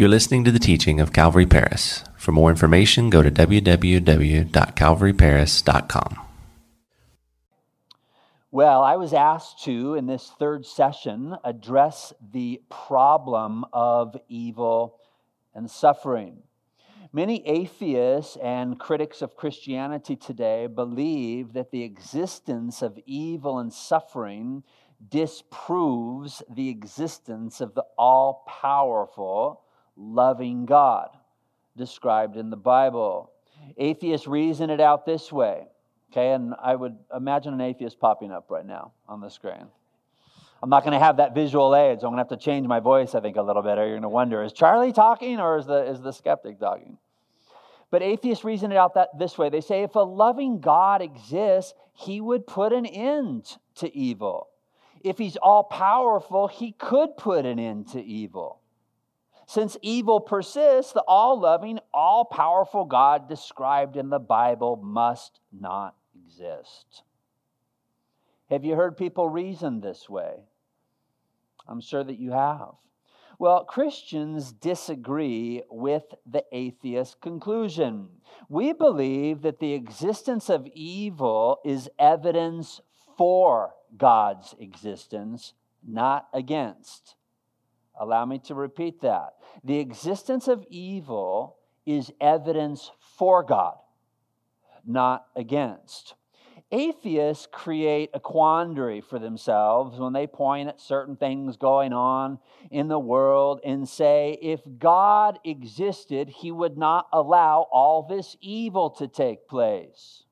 You're listening to the teaching of Calvary Paris. For more information, go to www.calvaryparis.com. Well, I was asked to, in this third session, address the problem of evil and suffering. Many atheists and critics of Christianity today believe that the existence of evil and suffering disproves the existence of the all powerful, loving God described in the Bible. Atheists reason it out this way, okay? And I would imagine an atheist popping up right now on the screen. I'm not going to have that visual aid, so I'm going to have to change my voice, I think, a little bit. Or you're going to wonder, is Charlie talking or is the, is the skeptic talking? But atheists reason it out that this way. They say if a loving God exists, he would put an end to evil. If he's all powerful, he could put an end to evil. Since evil persists, the all loving, all powerful God described in the Bible must not exist. Have you heard people reason this way? I'm sure that you have. Well, Christians disagree with the atheist conclusion. We believe that the existence of evil is evidence for God's existence, not against. Allow me to repeat that. The existence of evil is evidence for God, not against. Atheists create a quandary for themselves when they point at certain things going on in the world and say, if God existed, he would not allow all this evil to take place.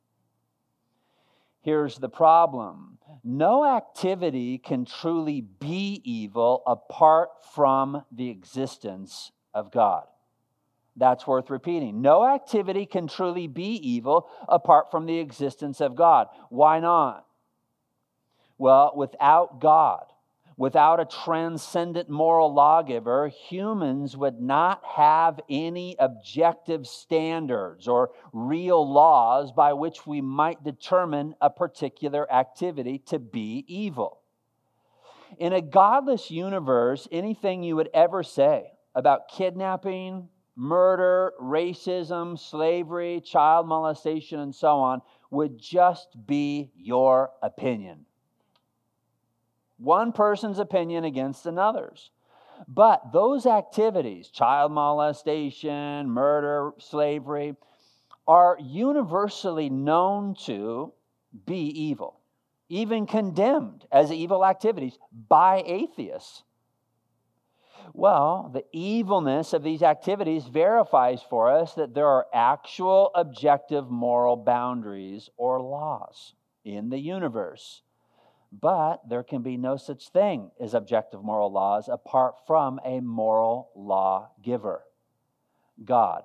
Here's the problem no activity can truly be evil apart from the existence of God. That's worth repeating. No activity can truly be evil apart from the existence of God. Why not? Well, without God, without a transcendent moral lawgiver, humans would not have any objective standards or real laws by which we might determine a particular activity to be evil. In a godless universe, anything you would ever say about kidnapping, murder, racism, slavery, child molestation, and so on would just be your opinion. One person's opinion against another's. But those activities, child molestation, murder, slavery, are universally known to be evil, even condemned as evil activities by atheists. Well, the evilness of these activities verifies for us that there are actual objective moral boundaries or laws in the universe. But there can be no such thing as objective moral laws apart from a moral law giver, God.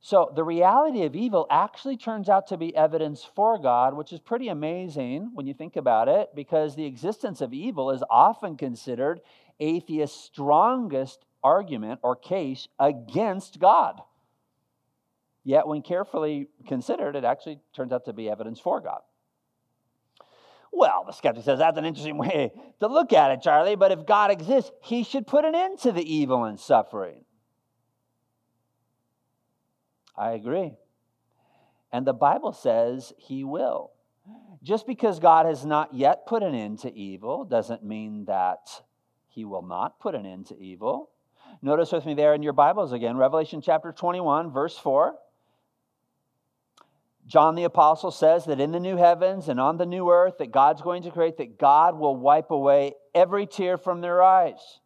So the reality of evil actually turns out to be evidence for God, which is pretty amazing when you think about it, because the existence of evil is often considered atheist's strongest argument or case against God. Yet, when carefully considered, it actually turns out to be evidence for God. Well, the skeptic says that's an interesting way to look at it, Charlie, but if God exists, he should put an end to the evil and suffering. I agree. And the Bible says he will. Just because God has not yet put an end to evil doesn't mean that he will not put an end to evil. Notice with me there in your Bibles again, Revelation chapter 21, verse 4. John the Apostle says that in the new heavens and on the new earth that God's going to create, that God will wipe away every tear from their eyes.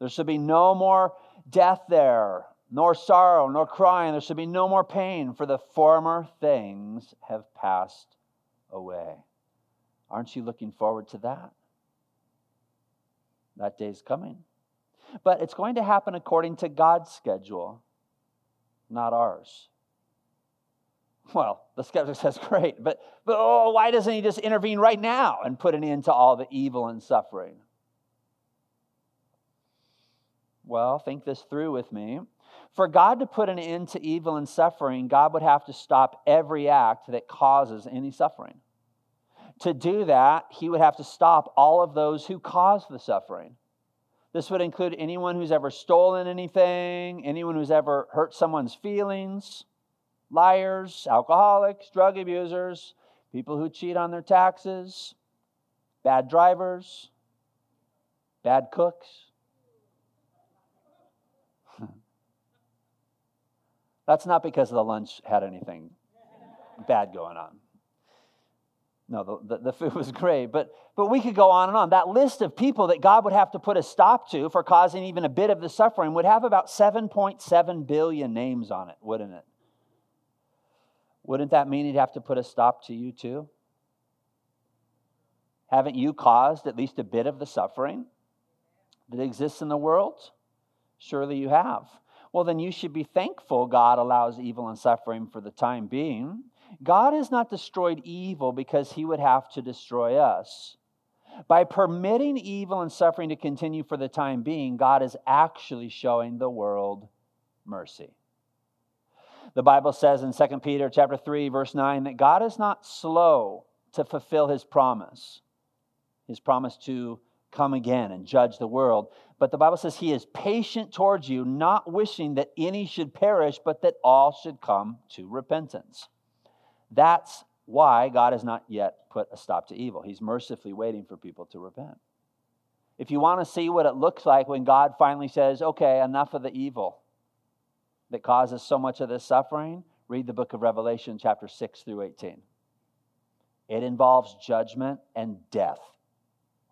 There should be no more death there, nor sorrow, nor crying. There should be no more pain, for the former things have passed away. Aren't you looking forward to that? That day's coming. But it's going to happen according to God's schedule, not ours. Well, the skeptic says, great, but, but oh, why doesn't he just intervene right now and put an end to all the evil and suffering? Well, think this through with me. For God to put an end to evil and suffering, God would have to stop every act that causes any suffering to do that, he would have to stop all of those who cause the suffering. This would include anyone who's ever stolen anything, anyone who's ever hurt someone's feelings, liars, alcoholics, drug abusers, people who cheat on their taxes, bad drivers, bad cooks. That's not because the lunch had anything bad going on. No, the, the, the, food was great, but, but we could go on and on. That list of people that God would have to put a stop to for causing even a bit of the suffering would have about 7.7 billion names on it, wouldn't it? Wouldn't that mean he'd have to put a stop to you too? Haven't you caused at least a bit of the suffering that exists in the world? Surely you have. Well, then you should be thankful God allows evil and suffering for the time being. God has not destroyed evil because he would have to destroy us. By permitting evil and suffering to continue for the time being, God is actually showing the world mercy. The Bible says in 2 Peter chapter 3 verse 9 that God is not slow to fulfill his promise. His promise to come again and judge the world. But the Bible says he is patient towards you, not wishing that any should perish, but that all should come to repentance. That's why God has not yet put a stop to evil. He's mercifully waiting for people to repent. If you want to see what it looks like when God finally says, okay, enough of the evil that causes so much of this suffering, read the book of Revelation, chapter 6 through 18. It involves judgment and death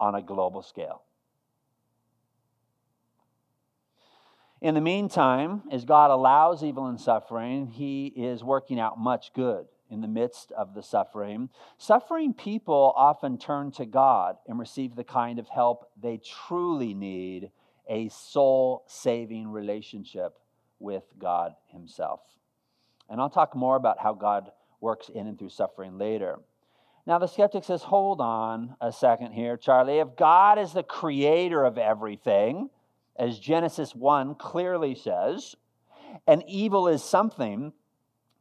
on a global scale. In the meantime, as God allows evil and suffering, He is working out much good in the midst of the suffering. Suffering people often turn to God and receive the kind of help they truly need a soul saving relationship with God Himself. And I'll talk more about how God works in and through suffering later. Now, the skeptic says, hold on a second here, Charlie. If God is the creator of everything, as Genesis 1 clearly says, and evil is something,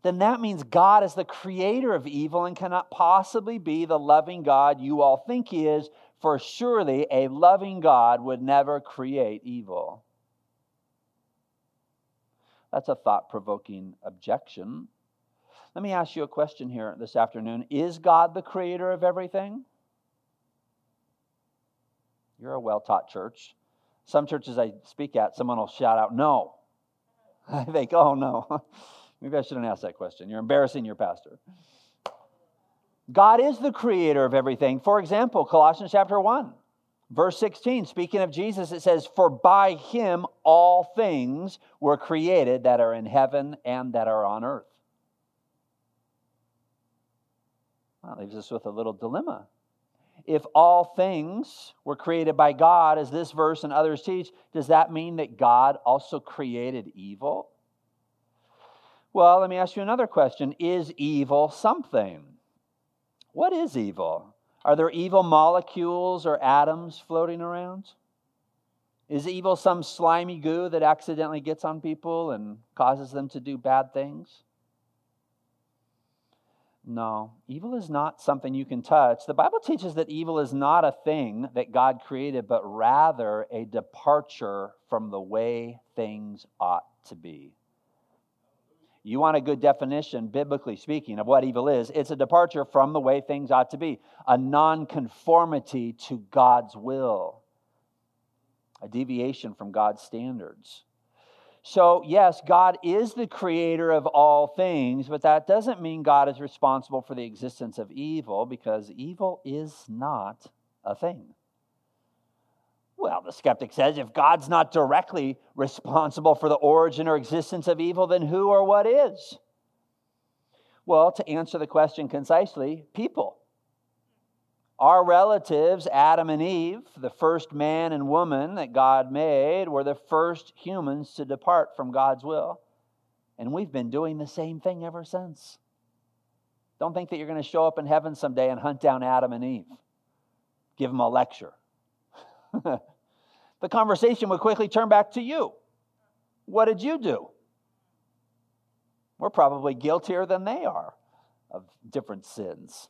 then that means God is the creator of evil and cannot possibly be the loving God you all think he is, for surely a loving God would never create evil. That's a thought provoking objection. Let me ask you a question here this afternoon Is God the creator of everything? You're a well taught church. Some churches I speak at, someone will shout out, No. I think, Oh, no. Maybe I shouldn't ask that question. You're embarrassing your pastor. God is the creator of everything. For example, Colossians chapter 1, verse 16, speaking of Jesus, it says, For by him all things were created that are in heaven and that are on earth. That leaves us with a little dilemma. If all things were created by God, as this verse and others teach, does that mean that God also created evil? Well, let me ask you another question Is evil something? What is evil? Are there evil molecules or atoms floating around? Is evil some slimy goo that accidentally gets on people and causes them to do bad things? No, evil is not something you can touch. The Bible teaches that evil is not a thing that God created, but rather a departure from the way things ought to be. You want a good definition, biblically speaking, of what evil is? It's a departure from the way things ought to be, a nonconformity to God's will, a deviation from God's standards. So, yes, God is the creator of all things, but that doesn't mean God is responsible for the existence of evil because evil is not a thing. Well, the skeptic says if God's not directly responsible for the origin or existence of evil, then who or what is? Well, to answer the question concisely, people. Our relatives, Adam and Eve, the first man and woman that God made, were the first humans to depart from God's will. And we've been doing the same thing ever since. Don't think that you're going to show up in heaven someday and hunt down Adam and Eve, give them a lecture. the conversation would quickly turn back to you. What did you do? We're probably guiltier than they are of different sins.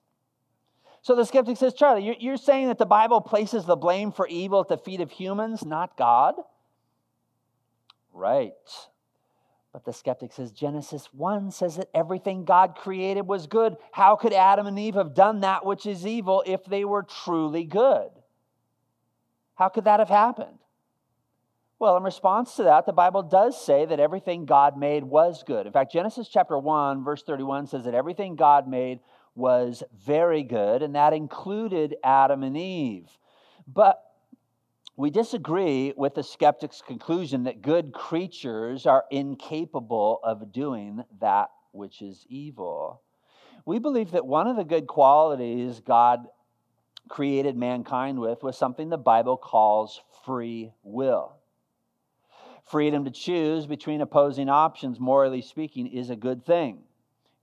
So the skeptic says, Charlie, you're saying that the Bible places the blame for evil at the feet of humans, not God? Right. But the skeptic says Genesis 1 says that everything God created was good. How could Adam and Eve have done that which is evil if they were truly good? How could that have happened? Well, in response to that, the Bible does say that everything God made was good. In fact, Genesis chapter 1, verse 31 says that everything God made was very good, and that included Adam and Eve. But we disagree with the skeptic's conclusion that good creatures are incapable of doing that which is evil. We believe that one of the good qualities God created mankind with was something the Bible calls free will. Freedom to choose between opposing options, morally speaking, is a good thing.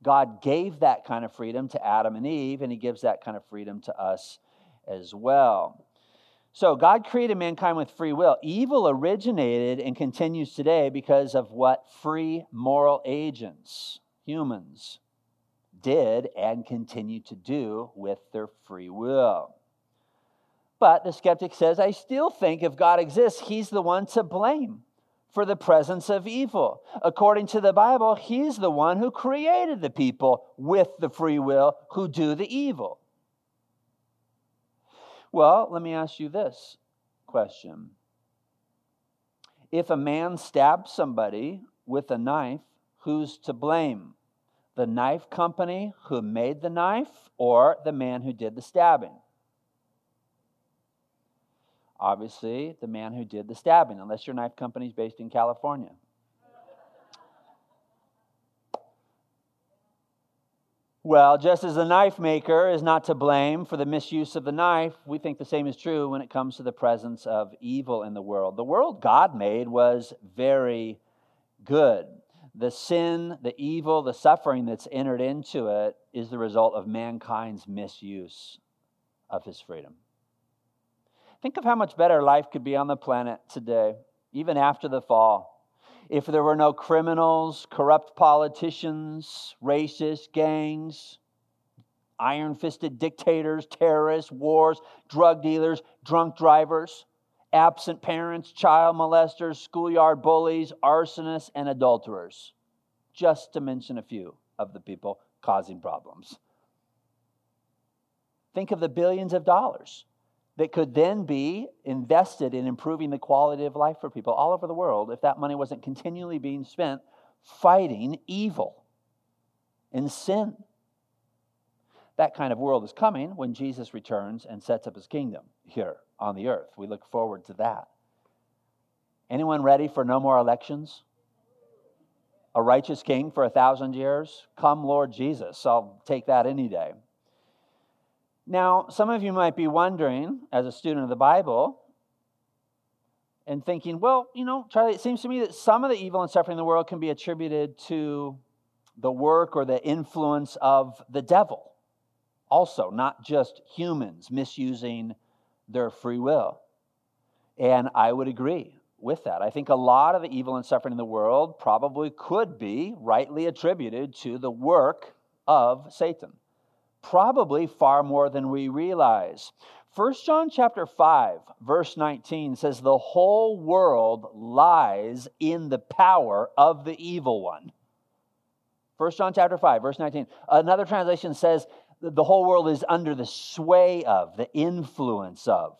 God gave that kind of freedom to Adam and Eve, and He gives that kind of freedom to us as well. So, God created mankind with free will. Evil originated and continues today because of what free moral agents, humans, did and continue to do with their free will. But the skeptic says, I still think if God exists, he's the one to blame for the presence of evil. According to the Bible, he's the one who created the people with the free will who do the evil. Well, let me ask you this question. If a man stabs somebody with a knife, who's to blame? The knife company who made the knife or the man who did the stabbing? Obviously, the man who did the stabbing, unless your knife company is based in California. Well, just as the knife maker is not to blame for the misuse of the knife, we think the same is true when it comes to the presence of evil in the world. The world God made was very good. The sin, the evil, the suffering that's entered into it is the result of mankind's misuse of his freedom. Think of how much better life could be on the planet today, even after the fall if there were no criminals, corrupt politicians, racist gangs, iron fisted dictators, terrorists, wars, drug dealers, drunk drivers, absent parents, child molesters, schoolyard bullies, arsonists, and adulterers, just to mention a few of the people causing problems. Think of the billions of dollars that could then be invested in improving the quality of life for people all over the world if that money wasn't continually being spent fighting evil and sin. That kind of world is coming when Jesus returns and sets up his kingdom here on the earth. We look forward to that. Anyone ready for no more elections? A righteous king for a thousand years? Come, Lord Jesus. I'll take that any day. Now, some of you might be wondering, as a student of the Bible, and thinking, well, you know, Charlie, it seems to me that some of the evil and suffering in the world can be attributed to the work or the influence of the devil. Also, not just humans misusing their free will. And I would agree with that. I think a lot of the evil and suffering in the world probably could be rightly attributed to the work of Satan probably far more than we realize. 1 John chapter 5 verse 19 says the whole world lies in the power of the evil one. 1 John chapter 5 verse 19. Another translation says the whole world is under the sway of, the influence of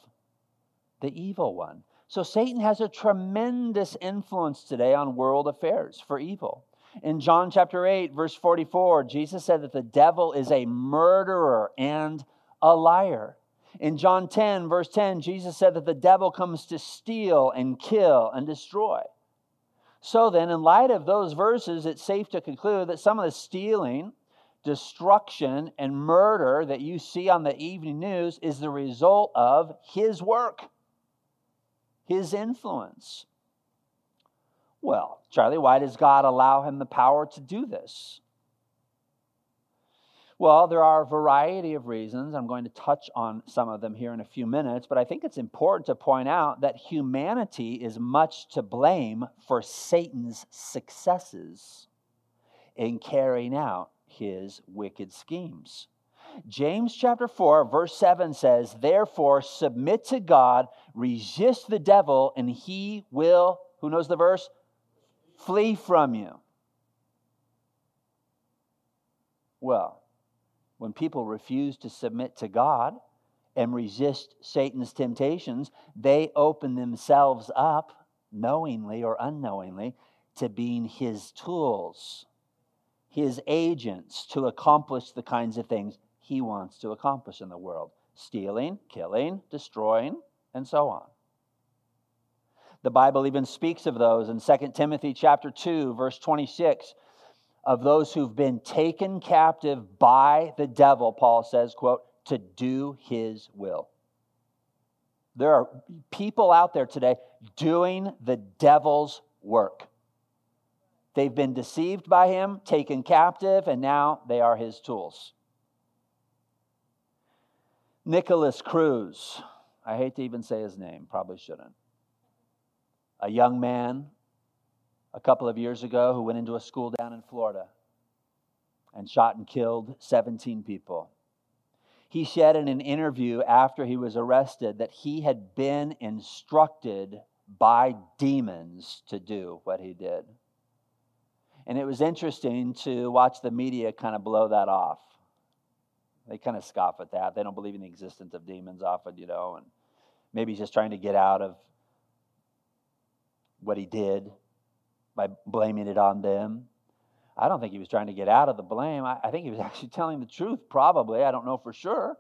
the evil one. So Satan has a tremendous influence today on world affairs for evil. In John chapter 8, verse 44, Jesus said that the devil is a murderer and a liar. In John 10, verse 10, Jesus said that the devil comes to steal and kill and destroy. So then, in light of those verses, it's safe to conclude that some of the stealing, destruction, and murder that you see on the evening news is the result of his work, his influence. Well, Charlie, why does God allow him the power to do this? Well, there are a variety of reasons. I'm going to touch on some of them here in a few minutes, but I think it's important to point out that humanity is much to blame for Satan's successes in carrying out his wicked schemes. James chapter 4, verse 7 says, Therefore, submit to God, resist the devil, and he will, who knows the verse? Flee from you. Well, when people refuse to submit to God and resist Satan's temptations, they open themselves up, knowingly or unknowingly, to being his tools, his agents to accomplish the kinds of things he wants to accomplish in the world stealing, killing, destroying, and so on. The Bible even speaks of those in 2 Timothy chapter 2 verse 26 of those who've been taken captive by the devil Paul says quote to do his will. There are people out there today doing the devil's work. They've been deceived by him, taken captive, and now they are his tools. Nikolas Cruz, I hate to even say his name, probably shouldn't. A young man a couple of years ago who went into a school down in Florida and shot and killed 17 people. He said in an interview after he was arrested that he had been instructed by demons to do what he did. And it was interesting to watch the media kind of blow that off. They kind of scoff at that. They don't believe in the existence of demons often, you know, and maybe he's just trying to get out of what he did by blaming it on them. I don't think he was trying to get out of the blame. I, I think he was actually telling the truth, probably. I don't know for sure.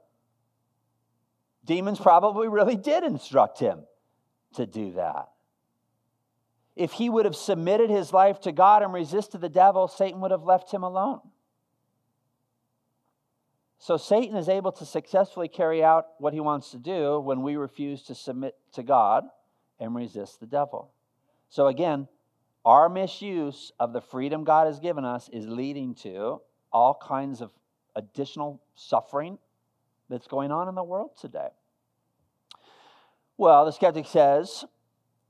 Demons probably really did instruct him to do that. If he would have submitted his life to God and resisted the devil, Satan would have left him alone. So Satan is able to successfully carry out what he wants to do when we refuse to submit to God and resist the devil. So again, our misuse of the freedom God has given us is leading to all kinds of additional suffering that's going on in the world today. Well, the skeptic says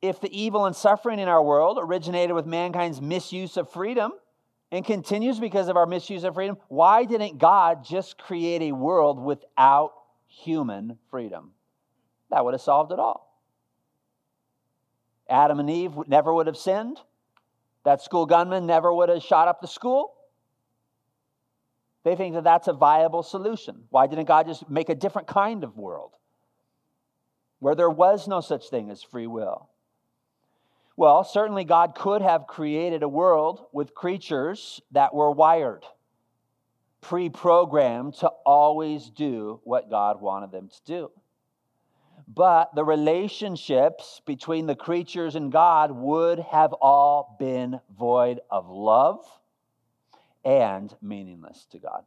if the evil and suffering in our world originated with mankind's misuse of freedom and continues because of our misuse of freedom, why didn't God just create a world without human freedom? That would have solved it all. Adam and Eve never would have sinned. That school gunman never would have shot up the school. They think that that's a viable solution. Why didn't God just make a different kind of world where there was no such thing as free will? Well, certainly God could have created a world with creatures that were wired, pre programmed to always do what God wanted them to do. But the relationships between the creatures and God would have all been void of love and meaningless to God.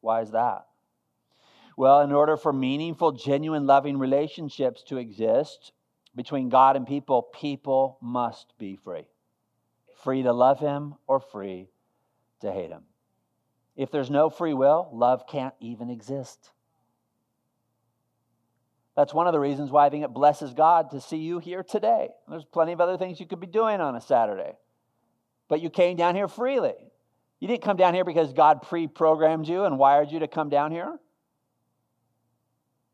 Why is that? Well, in order for meaningful, genuine, loving relationships to exist between God and people, people must be free. Free to love Him or free to hate Him. If there's no free will, love can't even exist. That's one of the reasons why I think it blesses God to see you here today. There's plenty of other things you could be doing on a Saturday, but you came down here freely. You didn't come down here because God pre programmed you and wired you to come down here.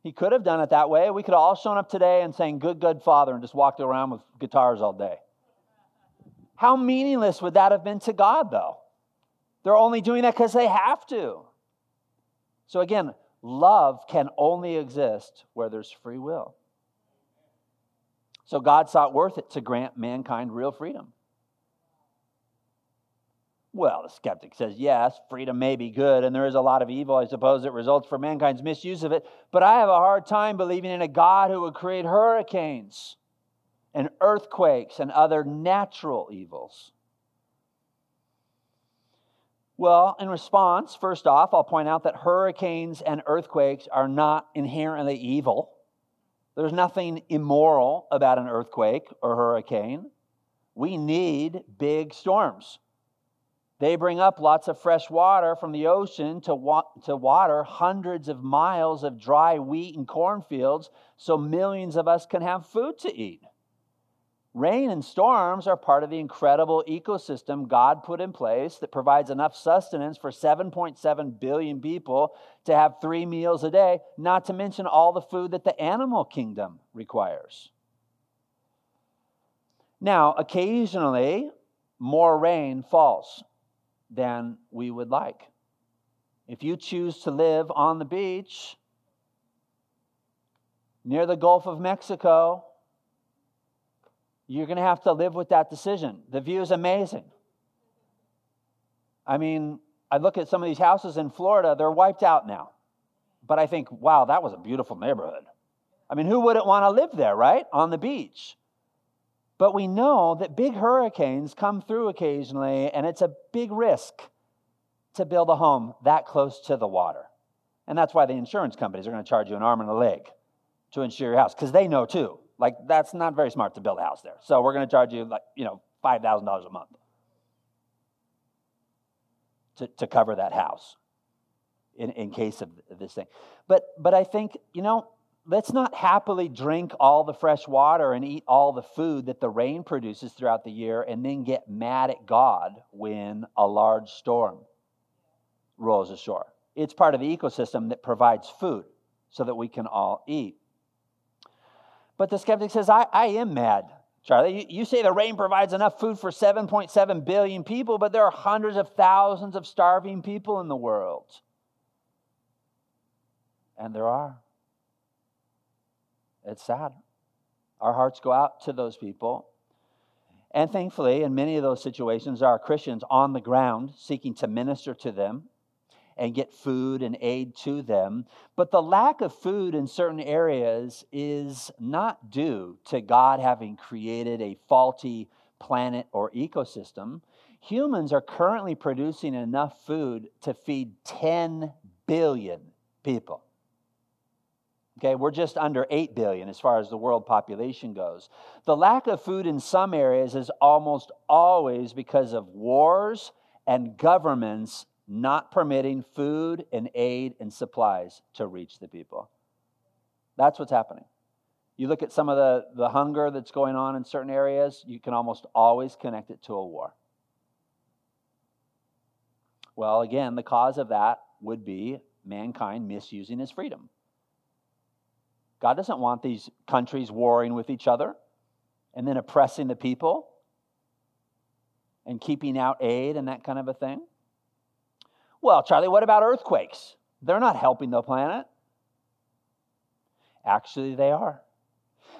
He could have done it that way. We could have all shown up today and saying, Good, good Father, and just walked around with guitars all day. How meaningless would that have been to God, though? They're only doing that because they have to. So, again, love can only exist where there's free will. So God thought worth it to grant mankind real freedom. Well, the skeptic says, yes, freedom may be good, and there is a lot of evil, I suppose, that results from mankind's misuse of it. But I have a hard time believing in a God who would create hurricanes and earthquakes and other natural evils. Well, in response, first off, I'll point out that hurricanes and earthquakes are not inherently evil. There's nothing immoral about an earthquake or hurricane. We need big storms. They bring up lots of fresh water from the ocean to, wa- to water hundreds of miles of dry wheat and cornfields so millions of us can have food to eat. Rain and storms are part of the incredible ecosystem God put in place that provides enough sustenance for 7.7 billion people to have three meals a day, not to mention all the food that the animal kingdom requires. Now, occasionally, more rain falls than we would like. If you choose to live on the beach near the Gulf of Mexico, you're going to have to live with that decision. The view is amazing. I mean, I look at some of these houses in Florida, they're wiped out now. But I think, wow, that was a beautiful neighborhood. I mean, who wouldn't want to live there, right? On the beach. But we know that big hurricanes come through occasionally, and it's a big risk to build a home that close to the water. And that's why the insurance companies are going to charge you an arm and a leg to insure your house, because they know too. Like, that's not very smart to build a house there. So we're going to charge you, like, you know, $5,000 a month to, to cover that house in, in case of this thing. But, but I think, you know, let's not happily drink all the fresh water and eat all the food that the rain produces throughout the year and then get mad at God when a large storm rolls ashore. It's part of the ecosystem that provides food so that we can all eat. But the skeptic says, I, I am mad, Charlie. You, you say the rain provides enough food for 7.7 billion people, but there are hundreds of thousands of starving people in the world. And there are. It's sad. Our hearts go out to those people. And thankfully, in many of those situations, there are Christians on the ground seeking to minister to them and get food and aid to them. But the lack of food in certain areas is not due to God having created a faulty planet or ecosystem. Humans are currently producing enough food to feed 10 billion people. Okay, we're just under 8 billion as far as the world population goes. The lack of food in some areas is almost always because of wars and governments not permitting food and aid and supplies to reach the people. That's what's happening. You look at some of the, the hunger that's going on in certain areas, you can almost always connect it to a war. Well, again, the cause of that would be mankind misusing his freedom. God doesn't want these countries warring with each other and then oppressing the people and keeping out aid and that kind of a thing. Well, Charlie, what about earthquakes? They're not helping the planet. Actually, they are.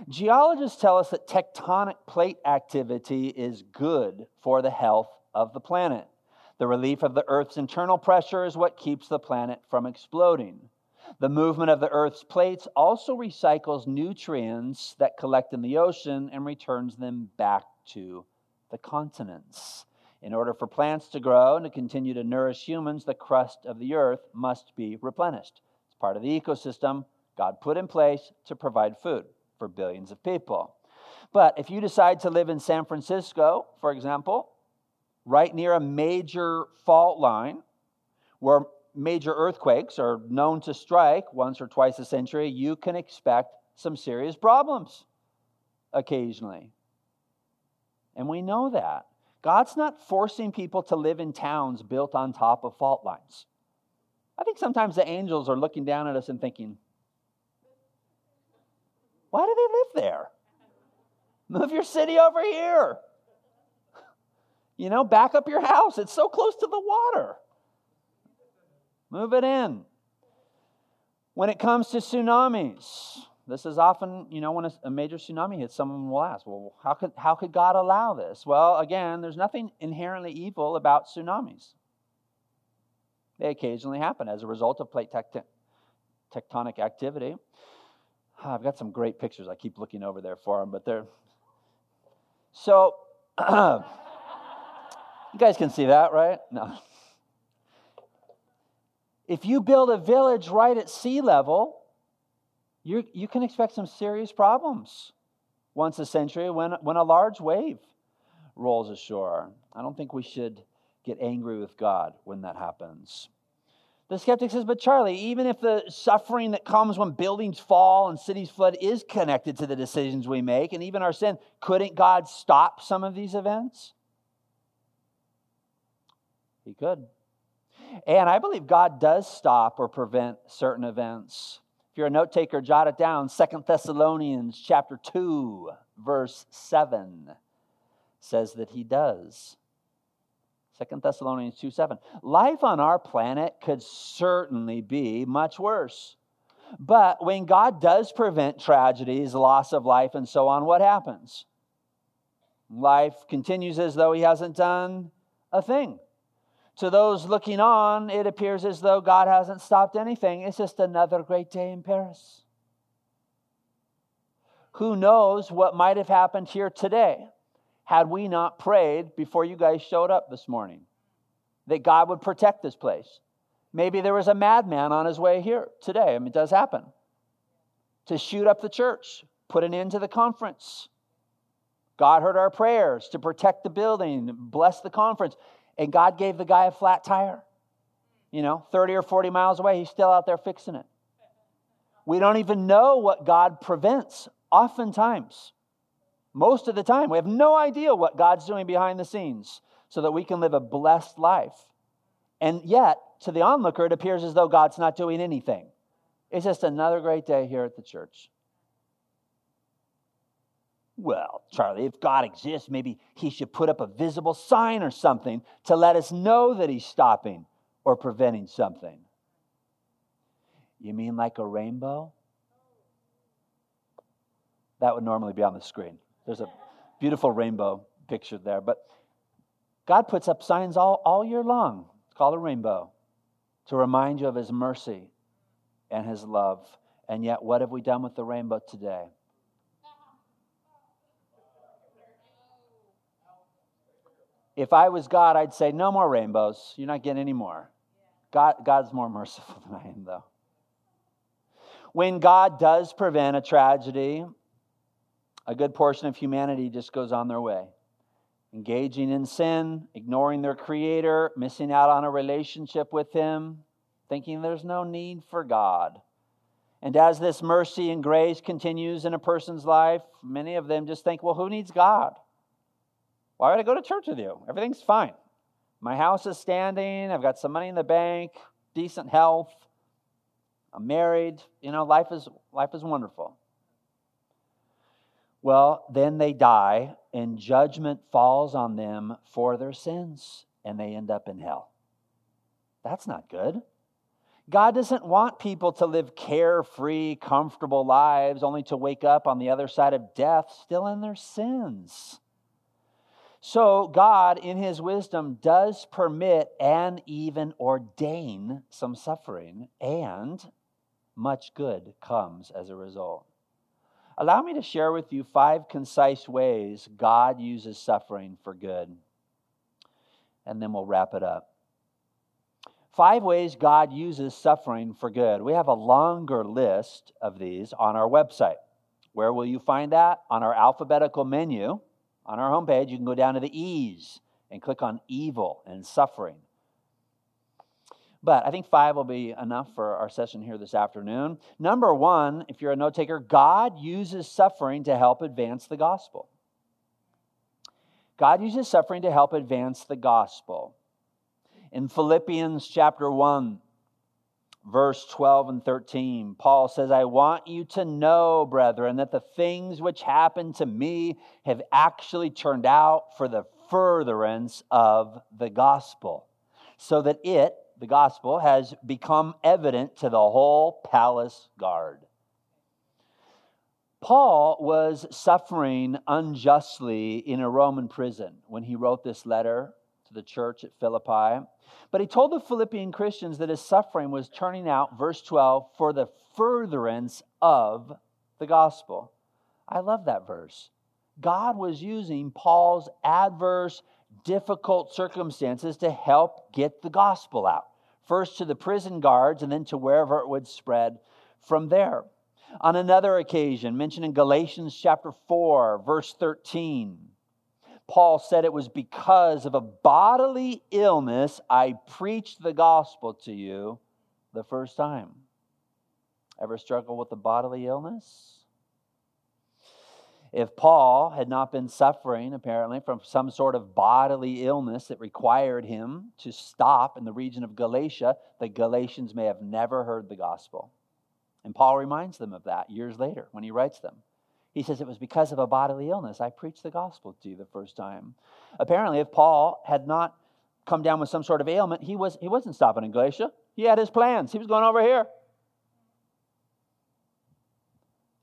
Geologists tell us that tectonic plate activity is good for the health of the planet. The relief of the Earth's internal pressure is what keeps the planet from exploding. The movement of the Earth's plates also recycles nutrients that collect in the ocean and returns them back to the continents. In order for plants to grow and to continue to nourish humans, the crust of the earth must be replenished. It's part of the ecosystem God put in place to provide food for billions of people. But if you decide to live in San Francisco, for example, right near a major fault line where major earthquakes are known to strike once or twice a century, you can expect some serious problems occasionally. And we know that. God's not forcing people to live in towns built on top of fault lines. I think sometimes the angels are looking down at us and thinking, why do they live there? Move your city over here. You know, back up your house. It's so close to the water. Move it in. When it comes to tsunamis, this is often, you know, when a, a, major tsunami hits, someone will ask, well, how could, how could God allow this? Well, again, there's nothing inherently evil about tsunamis. They occasionally happen as a result of plate tect- tectonic activity. Ah, I've got some great pictures. I keep looking over there for them, but they're. So, you guys can see that, right? No. If you build a village right at sea level, you you can expect some serious problems once a century when, when a large wave rolls ashore. I don't think we should get angry with God when that happens. The skeptic says, but Charlie, even if the suffering that comes when buildings fall and cities flood is connected to the decisions we make and even our sin, couldn't God stop some of these events? He could. And I believe God does stop or prevent certain events. You're a note taker, jot it down. Second Thessalonians chapter 2, verse 7 says that he does. Second Thessalonians 2 7. Life on our planet could certainly be much worse. But when God does prevent tragedies, loss of life, and so on, what happens? Life continues as though He hasn't done a thing. To those looking on, it appears as though God hasn't stopped anything. It's just another great day in Paris. Who knows what might have happened here today? had we not prayed before you guys showed up this morning that God would protect this place. Maybe there was a madman on his way here today. I mean, it does happen. To shoot up the church, put an end to the conference. God heard our prayers to protect the building, bless the conference, and God gave the guy a flat tire. You know, 30 or 40 miles away, he's still out there fixing it. We don't even know what God prevents oftentimes. Most of the time, we have no idea what God's doing behind the scenes so that we can live a blessed life. And yet, to the onlooker, it appears as though God's not doing anything. It's just another great day here at the church. Well, Charlie, if God exists, maybe he should put up a visible sign or something to let us know that he's stopping or preventing something. You mean like a rainbow? That would normally be on the screen. There's a beautiful rainbow picture there. But God puts up signs all, all year long. It's called a rainbow to remind you of His mercy and His love. And yet, what have we done with the rainbow today? If I was God, I'd say, no more rainbows. You're not getting any more. God, God's more merciful than I am, though. When God does prevent a tragedy, a good portion of humanity just goes on their way, engaging in sin, ignoring their Creator, missing out on a relationship with Him, thinking there's no need for God. And as this mercy and grace continues in a person's life, many of them just think, well, who needs God? Why would I go to church with you? Everything's fine. My house is standing. I've got some money in the bank, decent health. I'm married. You know, life is, life is wonderful. Well, then they die, and judgment falls on them for their sins, and they end up in hell. That's not good. God doesn't want people to live carefree, comfortable lives only to wake up on the other side of death still in their sins. So, God, in His wisdom, does permit and even ordain some suffering, and much good comes as a result. Allow me to share with you five concise ways God uses suffering for good. And then we'll wrap it up. Five ways God uses suffering for good. We have a longer list of these on our website. Where will you find that? On our alphabetical menu on our homepage, you can go down to the E's and click on evil and suffering. But I think five will be enough for our session here this afternoon. Number one, if you're a note taker, God uses suffering to help advance the gospel. God uses suffering to help advance the gospel. In Philippians chapter 1, verse 12 and 13, Paul says, I want you to know, brethren, that the things which happened to me have actually turned out for the furtherance of the gospel, so that it, the gospel, has become evident to the whole palace guard. Paul was suffering unjustly in a Roman prison when he wrote this letter to the church at Philippi. But he told the Philippian Christians that his suffering was turning out, verse 12, for the furtherance of the gospel. I love that verse. God was using Paul's adverse difficult circumstances to help get the gospel out. First to the prison guards and then to wherever it would spread from there. On another occasion, mentioned in Galatians chapter 4, verse 13, Paul said it was because of a bodily illness I preached the gospel to you the first time. Ever struggle with a bodily illness? If Paul had not been suffering, apparently, from some sort of bodily illness that required him to stop in the region of Galatia, the Galatians may have never heard the gospel. And Paul reminds them of that years later when he writes them. He says, It was because of a bodily illness I preached the gospel to you the first time. Apparently, if Paul had not come down with some sort of ailment, he, was, he wasn't stopping in Galatia. He had his plans, he was going over here.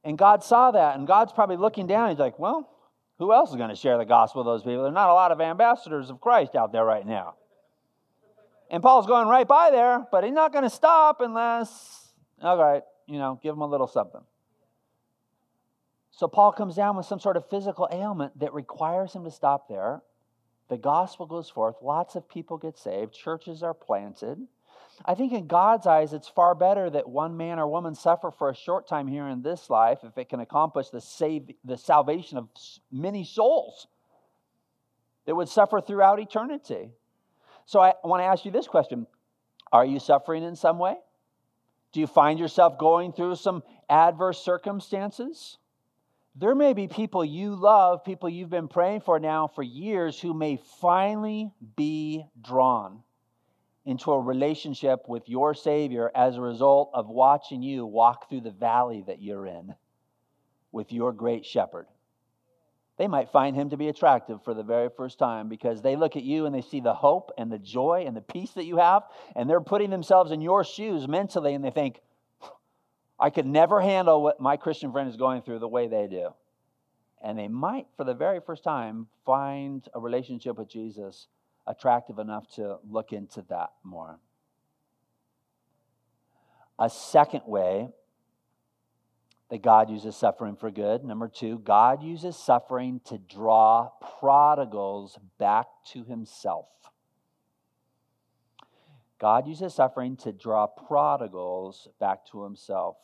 And God saw that, and God's probably looking down. He's like, well, who else is going to share the gospel with those people? There are not a lot of ambassadors of Christ out there right now. And Paul's going right by there, but he's not going to stop unless, all right, you know, give him a little something. So Paul comes down with some sort of physical ailment that requires him to stop there. The gospel goes forth, lots of people get saved, churches are planted. I think in God's eyes, it's far better that one man or woman suffer for a short time here in this life if it can accomplish the, save, the salvation of many souls that would suffer throughout eternity. So I want to ask you this question Are you suffering in some way? Do you find yourself going through some adverse circumstances? There may be people you love, people you've been praying for now for years, who may finally be drawn into a relationship with your Savior as a result of watching you walk through the valley that you're in with your great shepherd. They might find him to be attractive for the very first time because they look at you and they see the hope and the joy and the peace that you have, and they're putting themselves in your shoes mentally and they think, I could never handle what my Christian friend is going through the way they do. And they might, for the very first time, find a relationship with Jesus attractive enough to look into that more. A second way that God uses suffering for good. Number two, God uses suffering to draw prodigals back to himself. God uses suffering to draw prodigals back to himself.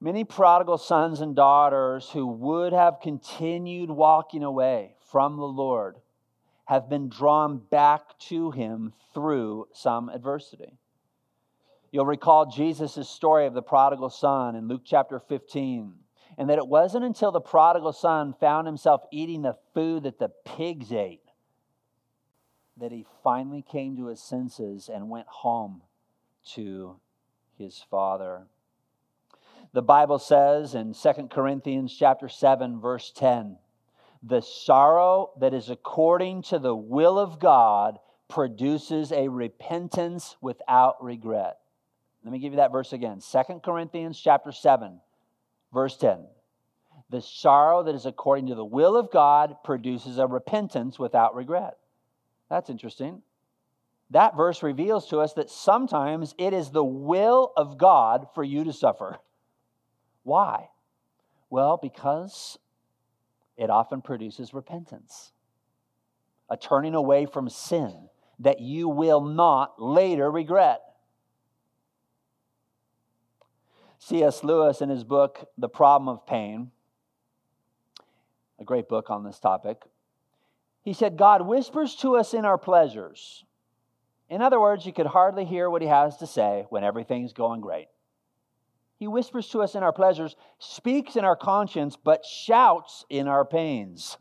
Many prodigal sons and daughters who would have continued walking away from the Lord have been drawn back to him through some adversity. You'll recall Jesus' story of the prodigal son in Luke chapter 15, and that it wasn't until the prodigal son found himself eating the food that the pigs ate that he finally came to his senses and went home to his father. The Bible says in 2 Corinthians chapter 7 verse 10, the sorrow that is according to the will of God produces a repentance without regret. Let me give you that verse again. 2 Corinthians chapter 7, verse 10. The sorrow that is according to the will of God produces a repentance without regret. That's interesting. That verse reveals to us that sometimes it is the will of God for you to suffer. Why? Well, because it often produces repentance, a turning away from sin that you will not later regret. C.S. Lewis, in his book, The Problem of Pain, a great book on this topic, he said, God whispers to us in our pleasures. In other words, you could hardly hear what he has to say when everything's going great. He whispers to us in our pleasures, speaks in our conscience, but shouts in our pains.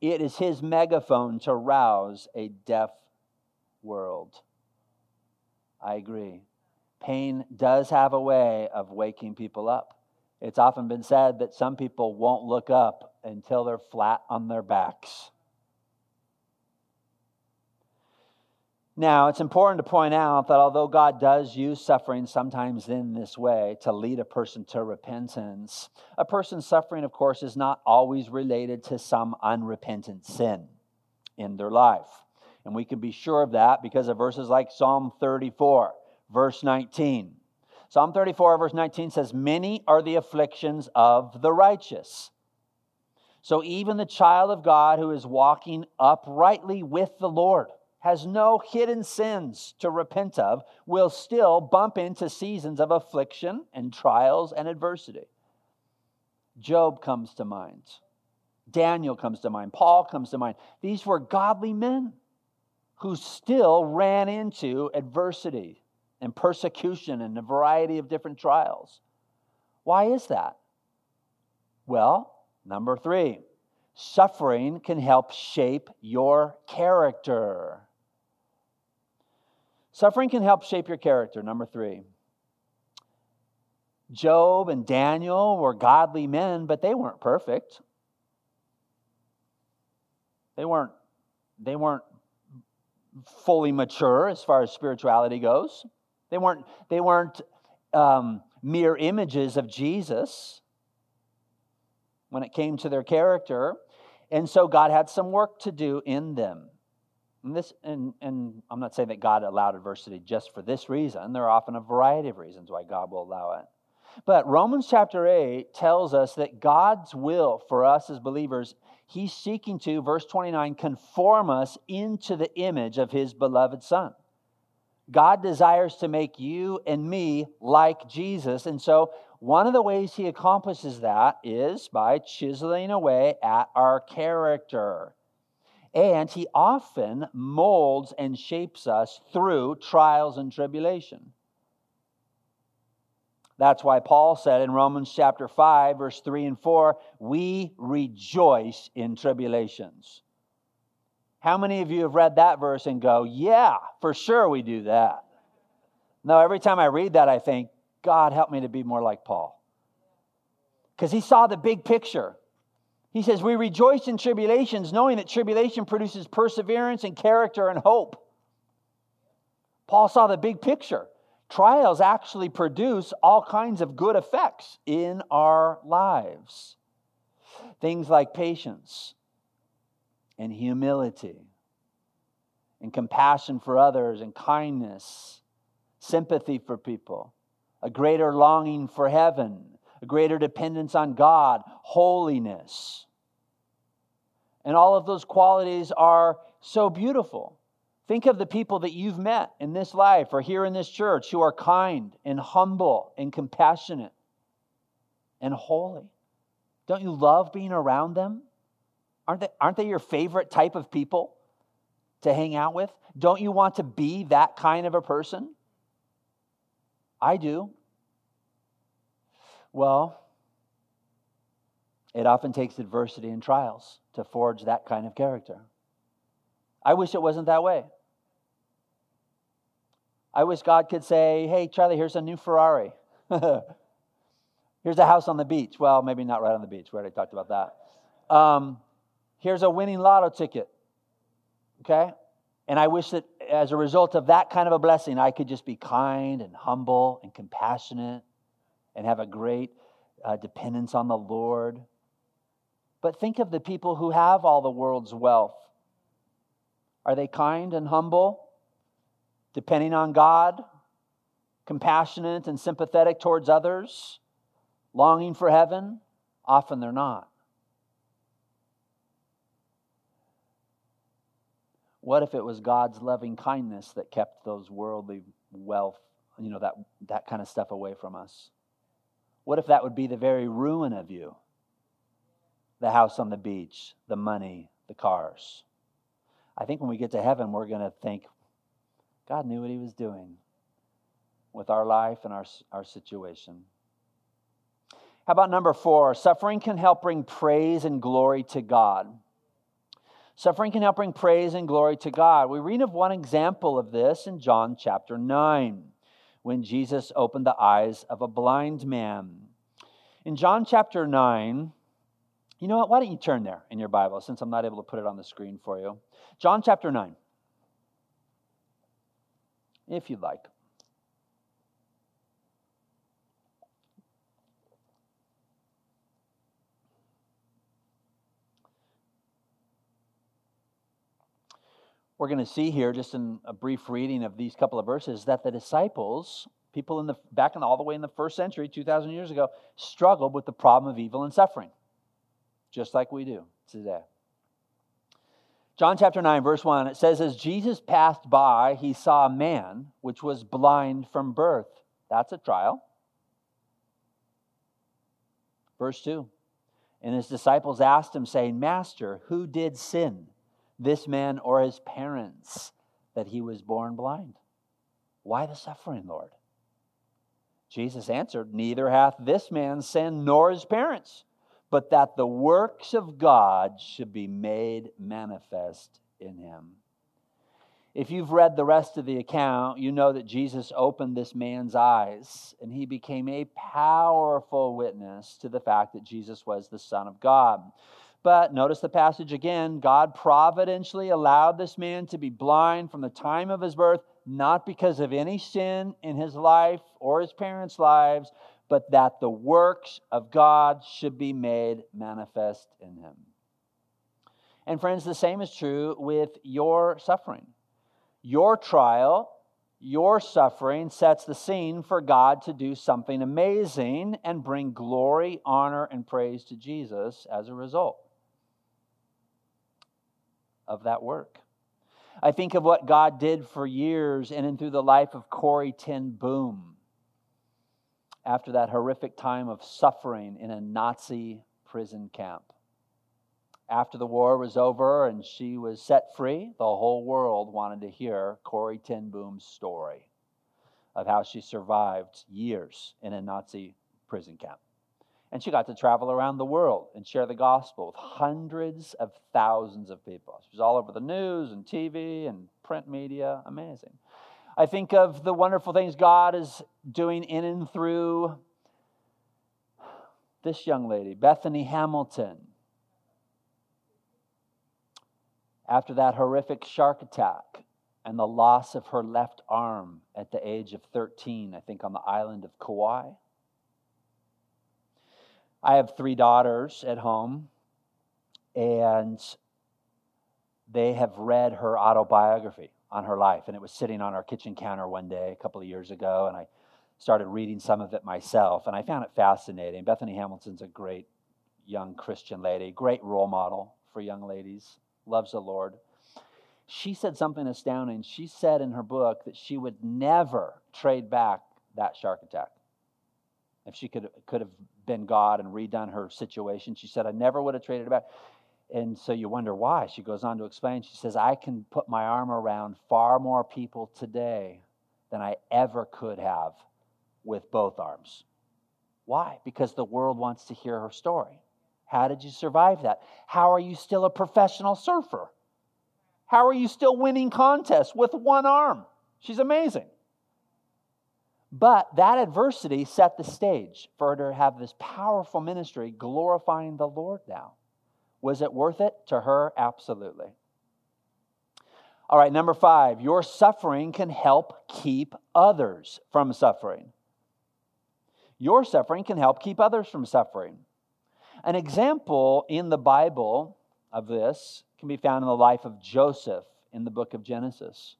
It is his megaphone to rouse a deaf world. I agree. Pain does have a way of waking people up. It's often been said that some people won't look up until they're flat on their backs. Now, it's important to point out that although God does use suffering sometimes in this way to lead a person to repentance, a person's suffering, of course, is not always related to some unrepentant sin in their life. And we can be sure of that because of verses like Psalm 34, verse 19. Psalm 34, verse 19 says, Many are the afflictions of the righteous. So even the child of God who is walking uprightly with the Lord, has no hidden sins to repent of will still bump into seasons of affliction and trials and adversity. Job comes to mind. Daniel comes to mind. Paul comes to mind. These were godly men who still ran into adversity and persecution and a variety of different trials. Why is that? Well, number three, suffering can help shape your character. Suffering can help shape your character, number three. Job and Daniel were godly men, but they weren't perfect. They weren't, they weren't fully mature as far as spirituality goes. They weren't, they weren't um, mere images of Jesus when it came to their character. And so God had some work to do in them. And, this, and, and I'm not saying that God allowed adversity just for this reason. There are often a variety of reasons why God will allow it. But Romans chapter 8 tells us that God's will for us as believers, He's seeking to, verse 29, conform us into the image of His beloved Son. God desires to make you and me like Jesus. And so, one of the ways He accomplishes that is by chiseling away at our character. And He often molds and shapes us through trials and tribulation. That's why Paul said in Romans chapter 5, verse 3 and 4, we rejoice in tribulations. How many of you have read that verse and go, yeah, for sure we do that? No, every time I read that, I think, God, help me to be more like Paul. Because he saw the big picture. He says, We rejoice in tribulations, knowing that tribulation produces perseverance and character and hope. Paul saw the big picture trials actually produce all kinds of good effects in our lives. Things like patience and humility and compassion for others and kindness, sympathy for people, a greater longing for heaven, a greater dependence on God, holiness. And all of those qualities are so beautiful. Think of the people that you've met in this life or here in this church who are kind and humble and compassionate and holy. Don't you love being around them? Aren't they, aren't they your favorite type of people to hang out with? Don't you want to be that kind of a person? I do. Well, it often takes adversity and trials to forge that kind of character. I wish it wasn't that way. I wish God could say, hey, Charlie, here's a new Ferrari. here's a house on the beach. Well, maybe not right on the beach. We already talked about that. Um, here's a winning lotto ticket. Okay? And I wish that as a result of that kind of a blessing, I could just be kind and humble and compassionate and have a great uh, dependence on the Lord. But think of the people who have all the world's wealth are they kind and humble, depending on God, compassionate and sympathetic towards others, longing for heaven? Often they're not. What if it was God's loving kindness that kept those worldly wealth, you know, that, that kind of stuff away from us? What if that would be the very ruin of you? The house on the beach, the money, the cars. I think when we get to heaven, we're going to think, God knew what he was doing with our life and our, our situation. How about number four? Suffering can help bring praise and glory to God. Suffering can help bring praise and glory to God. We read of one example of this in John chapter 9, when Jesus opened the eyes of a blind man. In John chapter 9, you know what? Why don't you turn there in your Bible since I'm not able to put it on the screen for you? John chapter 9, if you'd like. We're going to see here, just in a brief reading of these couple of verses, that the disciples, people in the back in all the way in the first century, 2,000 years ago, struggled with the problem of evil and suffering, just like we do today. John chapter 9, verse 1, it says, As Jesus passed by, he saw a man which was blind from birth. That's a trial. Verse 2, and his disciples asked him, saying, Master, who did sin, this man or his parents, that he was born blind? Why the suffering, Lord? Jesus answered, Neither hath this man sinned nor his parents, but that the works of God should be made manifest in him. If you've read the rest of the account, you know that Jesus opened this man's eyes and he became a powerful witness to the fact that Jesus was the Son of God. But notice the passage again God providentially allowed this man to be blind from the time of his birth not because of any sin in his life or his parents' lives, but that the works of God should be made manifest in him. And friends, the same is true with your suffering. Your trial, your suffering sets the scene for God to do something amazing and bring glory, honor, and praise to Jesus as a result of that work. I think of what God did for years in and through the life of Corrie ten Boom after that horrific time of suffering in a Nazi prison camp. After the war was over and she was set free, the whole world wanted to hear Corrie ten Boom's story of how she survived years in a Nazi prison camp. And she got to travel around the world and share the gospel with hundreds of thousands of people. She was all over the news and TV and print media. Amazing. I think of the wonderful things God is doing in and through this young lady, Bethany Hamilton. After that horrific shark attack and the loss of her left arm at the age of 13, I think on the island of Kauai I have three daughters at home, and they have read her autobiography on her life. And it was sitting on our kitchen counter one day a couple of years ago, and I started reading some of it myself, and I found it fascinating. Bethany Hamilton's a great young Christian lady, great role model for young ladies, loves the Lord. She said something astounding. She said in her book that she would never trade back that shark attack. If she could, could have been God and redone her situation. She said, I never would have traded back. And so you wonder why. She goes on to explain. She says, I can put my arm around far more people today than I ever could have with both arms. Why? Because the world wants to hear her story. How did you survive that? How are you still a professional surfer? How are you still winning contests with one arm? She's amazing. But that adversity set the stage for her to have this powerful ministry glorifying the Lord now. Was it worth it? To her, absolutely. All right, number five, your suffering can help keep others from suffering. Your suffering can help keep others from suffering. An example in the Bible of this can be found in the life of Joseph in the book of Genesis.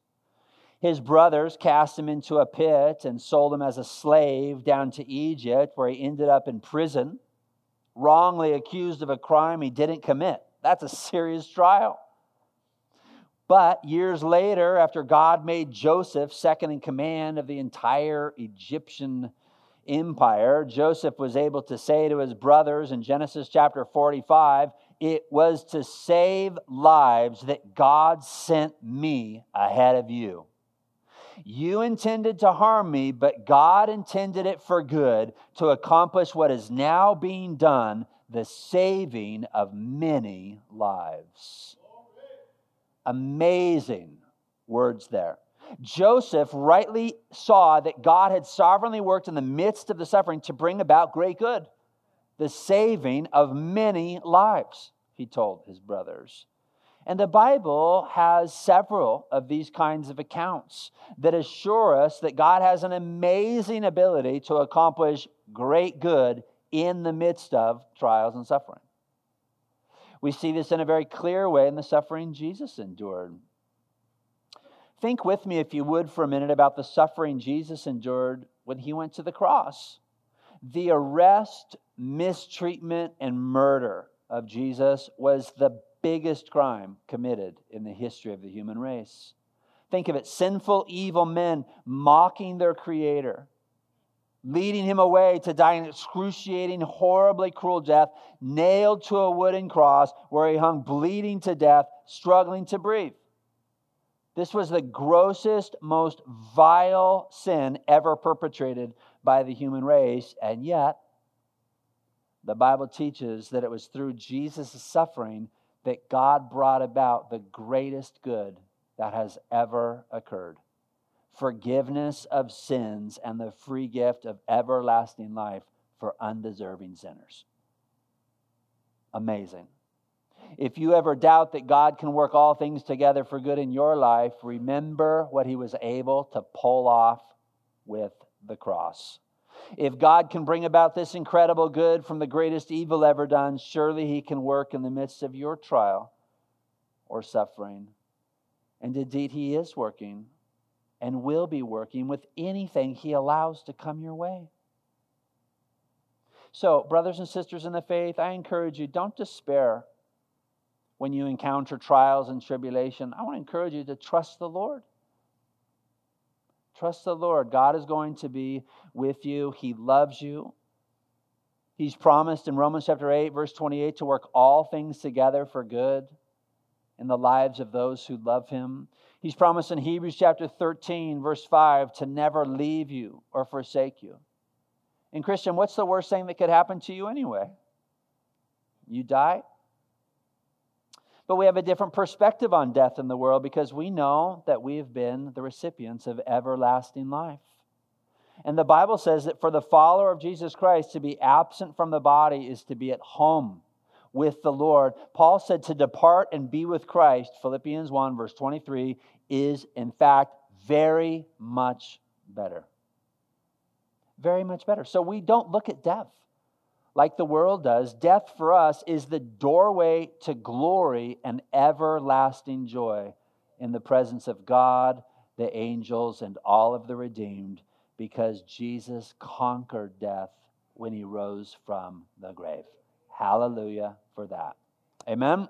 His brothers cast him into a pit and sold him as a slave down to Egypt, where he ended up in prison, wrongly accused of a crime he didn't commit. That's a serious trial. But years later, after God made Joseph second in command of the entire Egyptian empire, Joseph was able to say to his brothers in Genesis chapter 45, It was to save lives that God sent me ahead of you. You intended to harm me, but God intended it for good to accomplish what is now being done the saving of many lives. Amazing words there. Joseph rightly saw that God had sovereignly worked in the midst of the suffering to bring about great good, the saving of many lives, he told his brothers. And the Bible has several of these kinds of accounts that assure us that God has an amazing ability to accomplish great good in the midst of trials and suffering. We see this in a very clear way in the suffering Jesus endured. Think with me, if you would, for a minute about the suffering Jesus endured when he went to the cross. The arrest, mistreatment, and murder of Jesus was the biggest crime committed in the history of the human race. Think of it sinful, evil men mocking their Creator, leading him away to die an excruciating, horribly cruel death, nailed to a wooden cross where he hung bleeding to death, struggling to breathe. This was the grossest, most vile sin ever perpetrated by the human race, and yet the Bible teaches that it was through Jesus' suffering that God brought about the greatest good that has ever occurred forgiveness of sins and the free gift of everlasting life for undeserving sinners. Amazing. If you ever doubt that God can work all things together for good in your life, remember what he was able to pull off with the cross. If God can bring about this incredible good from the greatest evil ever done, surely He can work in the midst of your trial or suffering. And indeed, He is working and will be working with anything He allows to come your way. So, brothers and sisters in the faith, I encourage you don't despair when you encounter trials and tribulation. I want to encourage you to trust the Lord. Trust the Lord. God is going to be with you. He loves you. He's promised in Romans chapter 8, verse 28, to work all things together for good in the lives of those who love him. He's promised in Hebrews chapter 13, verse 5, to never leave you or forsake you. And Christian, what's the worst thing that could happen to you anyway? You die, but we have a different perspective on death in the world because we know that we have been the recipients of everlasting life. And the Bible says that for the follower of Jesus Christ, to be absent from the body is to be at home with the Lord. Paul said to depart and be with Christ, Philippians 1, verse 23, is in fact very much better. Very much better. So we don't look at death like the world does, death for us is the doorway to glory and everlasting joy in the presence of God, the angels, and all of the redeemed, because Jesus conquered death when he rose from the grave. Hallelujah for that. Amen.